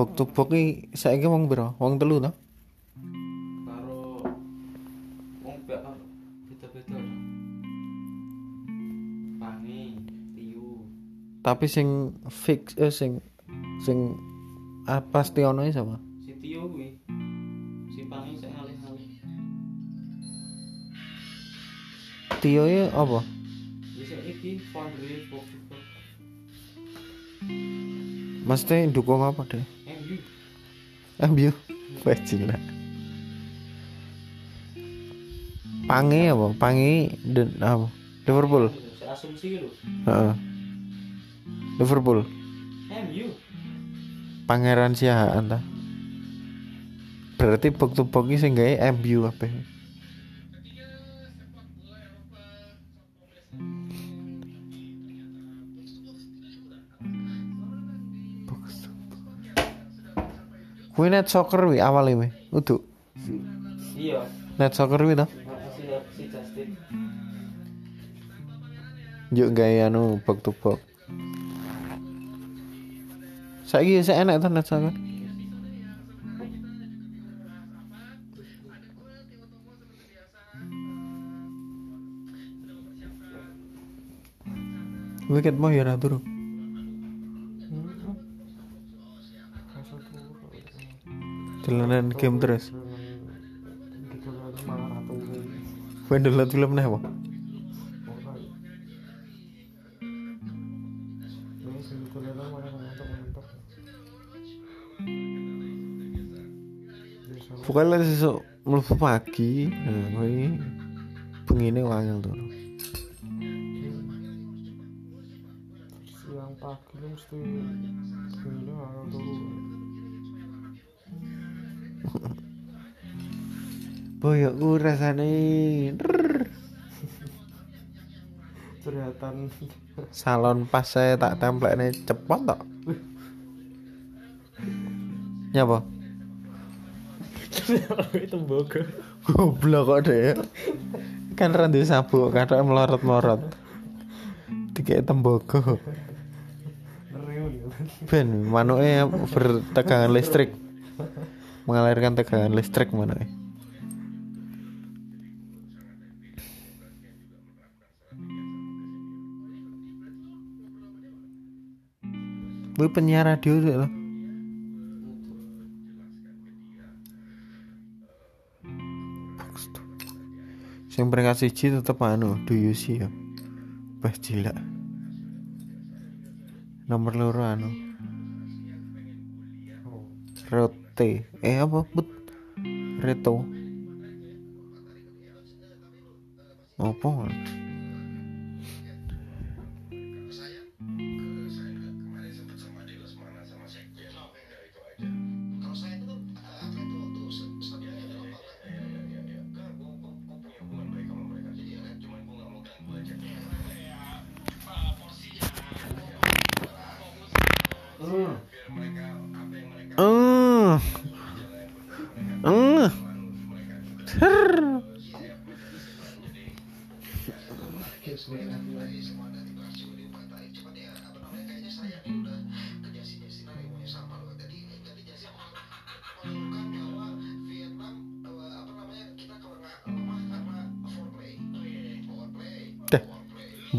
bok to bok iki saiki wong pira? Wong telu to? karo wong beda-beda pangi tiu Tapi sing fix eh sing sing ah, pasti ono iki sapa? si tiu kuwi si pangi sing ngalih-ngalih Tio iki apa? bisa iki juga Mesti dukung apa deh? MU Bajila Pangi apa? Pangi dan apa? Liverpool. asumsi gitu Heeh. Liverpool. MU Pangeran Siahaan ta. Berarti bok to bok iki sing gawe MU kabeh. Kuwi net soccer wi awale wi. Udu. iya Net soccer wi to. si si Justin Yuk gawe anu bok to bok. Saiki saya enak to net soccer. Wicket mau ya ra turu. Dolanan game terus. Kowe ndelok film neh apa? Pokoknya sesuk mlebu pagi, nah kowe bengine wangel turu. siang pagi mesti gini kalau dulu Boyokku rasane kelihatan salon pas saya tak templekne cepot tok. Nyapa? itu boga Goblok kok deh. Kan randu sabuk kadang melorot-melorot. Dikek riu ya Ben manuke bertegangan listrik. Mengalirkan tegangan listrik manuke. Kuwi penyiar radio sih loh. Sing peringkat siji tetep anu, do you see ya. Bah jila. Nomor loro anu. Rote. Eh apa? But. Reto. Apa? Eh.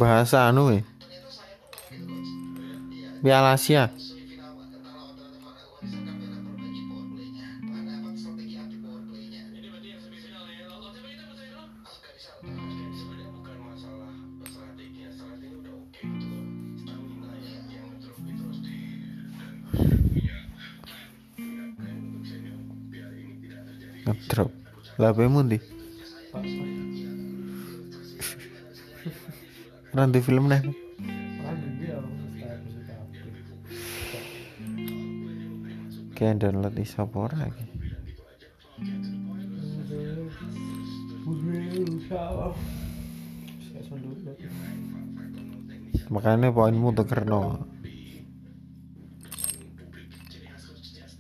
Bahasa anu eh. Piala Asia. Ngedrop. Lah kowe mundi? Randu film nih. Kayak download di Sapora lagi. Makanya poinmu tuh kerno.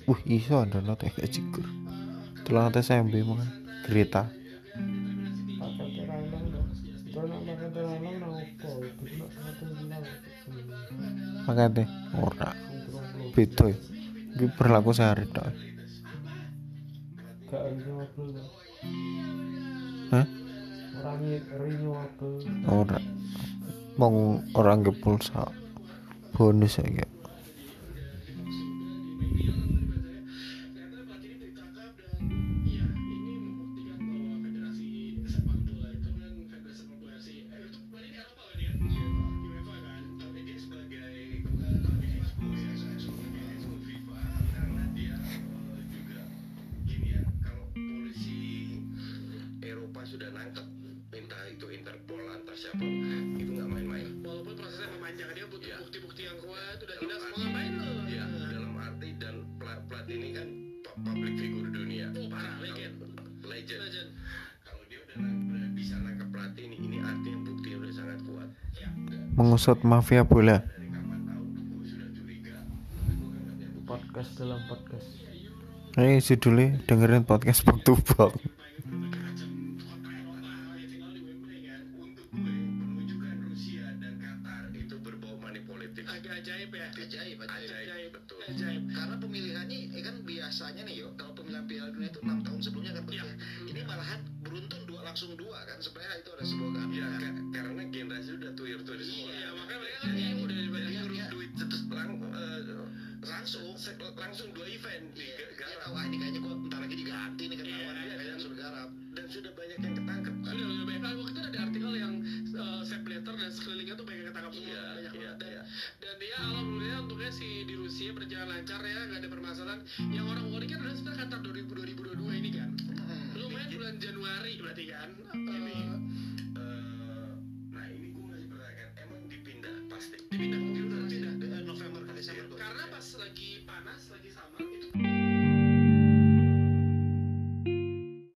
Uh, iso download kayak cikur. Tulang atas SMB makan. Kereta. Makanya ora. Beda ya. Iki berlaku sehari tok. Hah? Orang renewable. Ora. Orang nggih pulsa. Bonus ya. Sudah nangkep entah itu Interpol entah siapa itu nggak main-main walaupun prosesnya memanjang dia butuh Iya. bukti-bukti yang kuat udah Dalam arti- semua ngapain lo ya dalam arti dan plat plat ini kan pu- public figure dunia Oh, parah, legend. legend Legend. kalau dia udah, nang- udah bisa nangkep plat ini ini artinya bukti udah sangat kuat Mengusut mafia bola. Podcast dalam podcast. Ini judulnya dengerin podcast to agak ajaib ya. Ajaib ajaib. Ajaib. Betul. Ajaib. Karena pemilihannya eh kan biasanya nih yo kalau pemilihan Piala Dunia itu enam tahun sebelumnya kan Iya. pemilihan. ini malahan beruntun dua langsung dua kan sebenarnya itu ada sebuah kan ya ka- karena generasi udah tuir tuir semua. Iya. Makanya mereka kan yang udah Iya, huruf iya. duit. Terus lang, eh, langsung. Langsung dua event. Di Iya, tahu ah ini kayaknya lancar ya nggak ada permasalahan. Yang orang worry kan adalah sebenarnya Qatar 2000 2022 ini kan. Hmm. lu main bulan Januari berarti kan. Ini,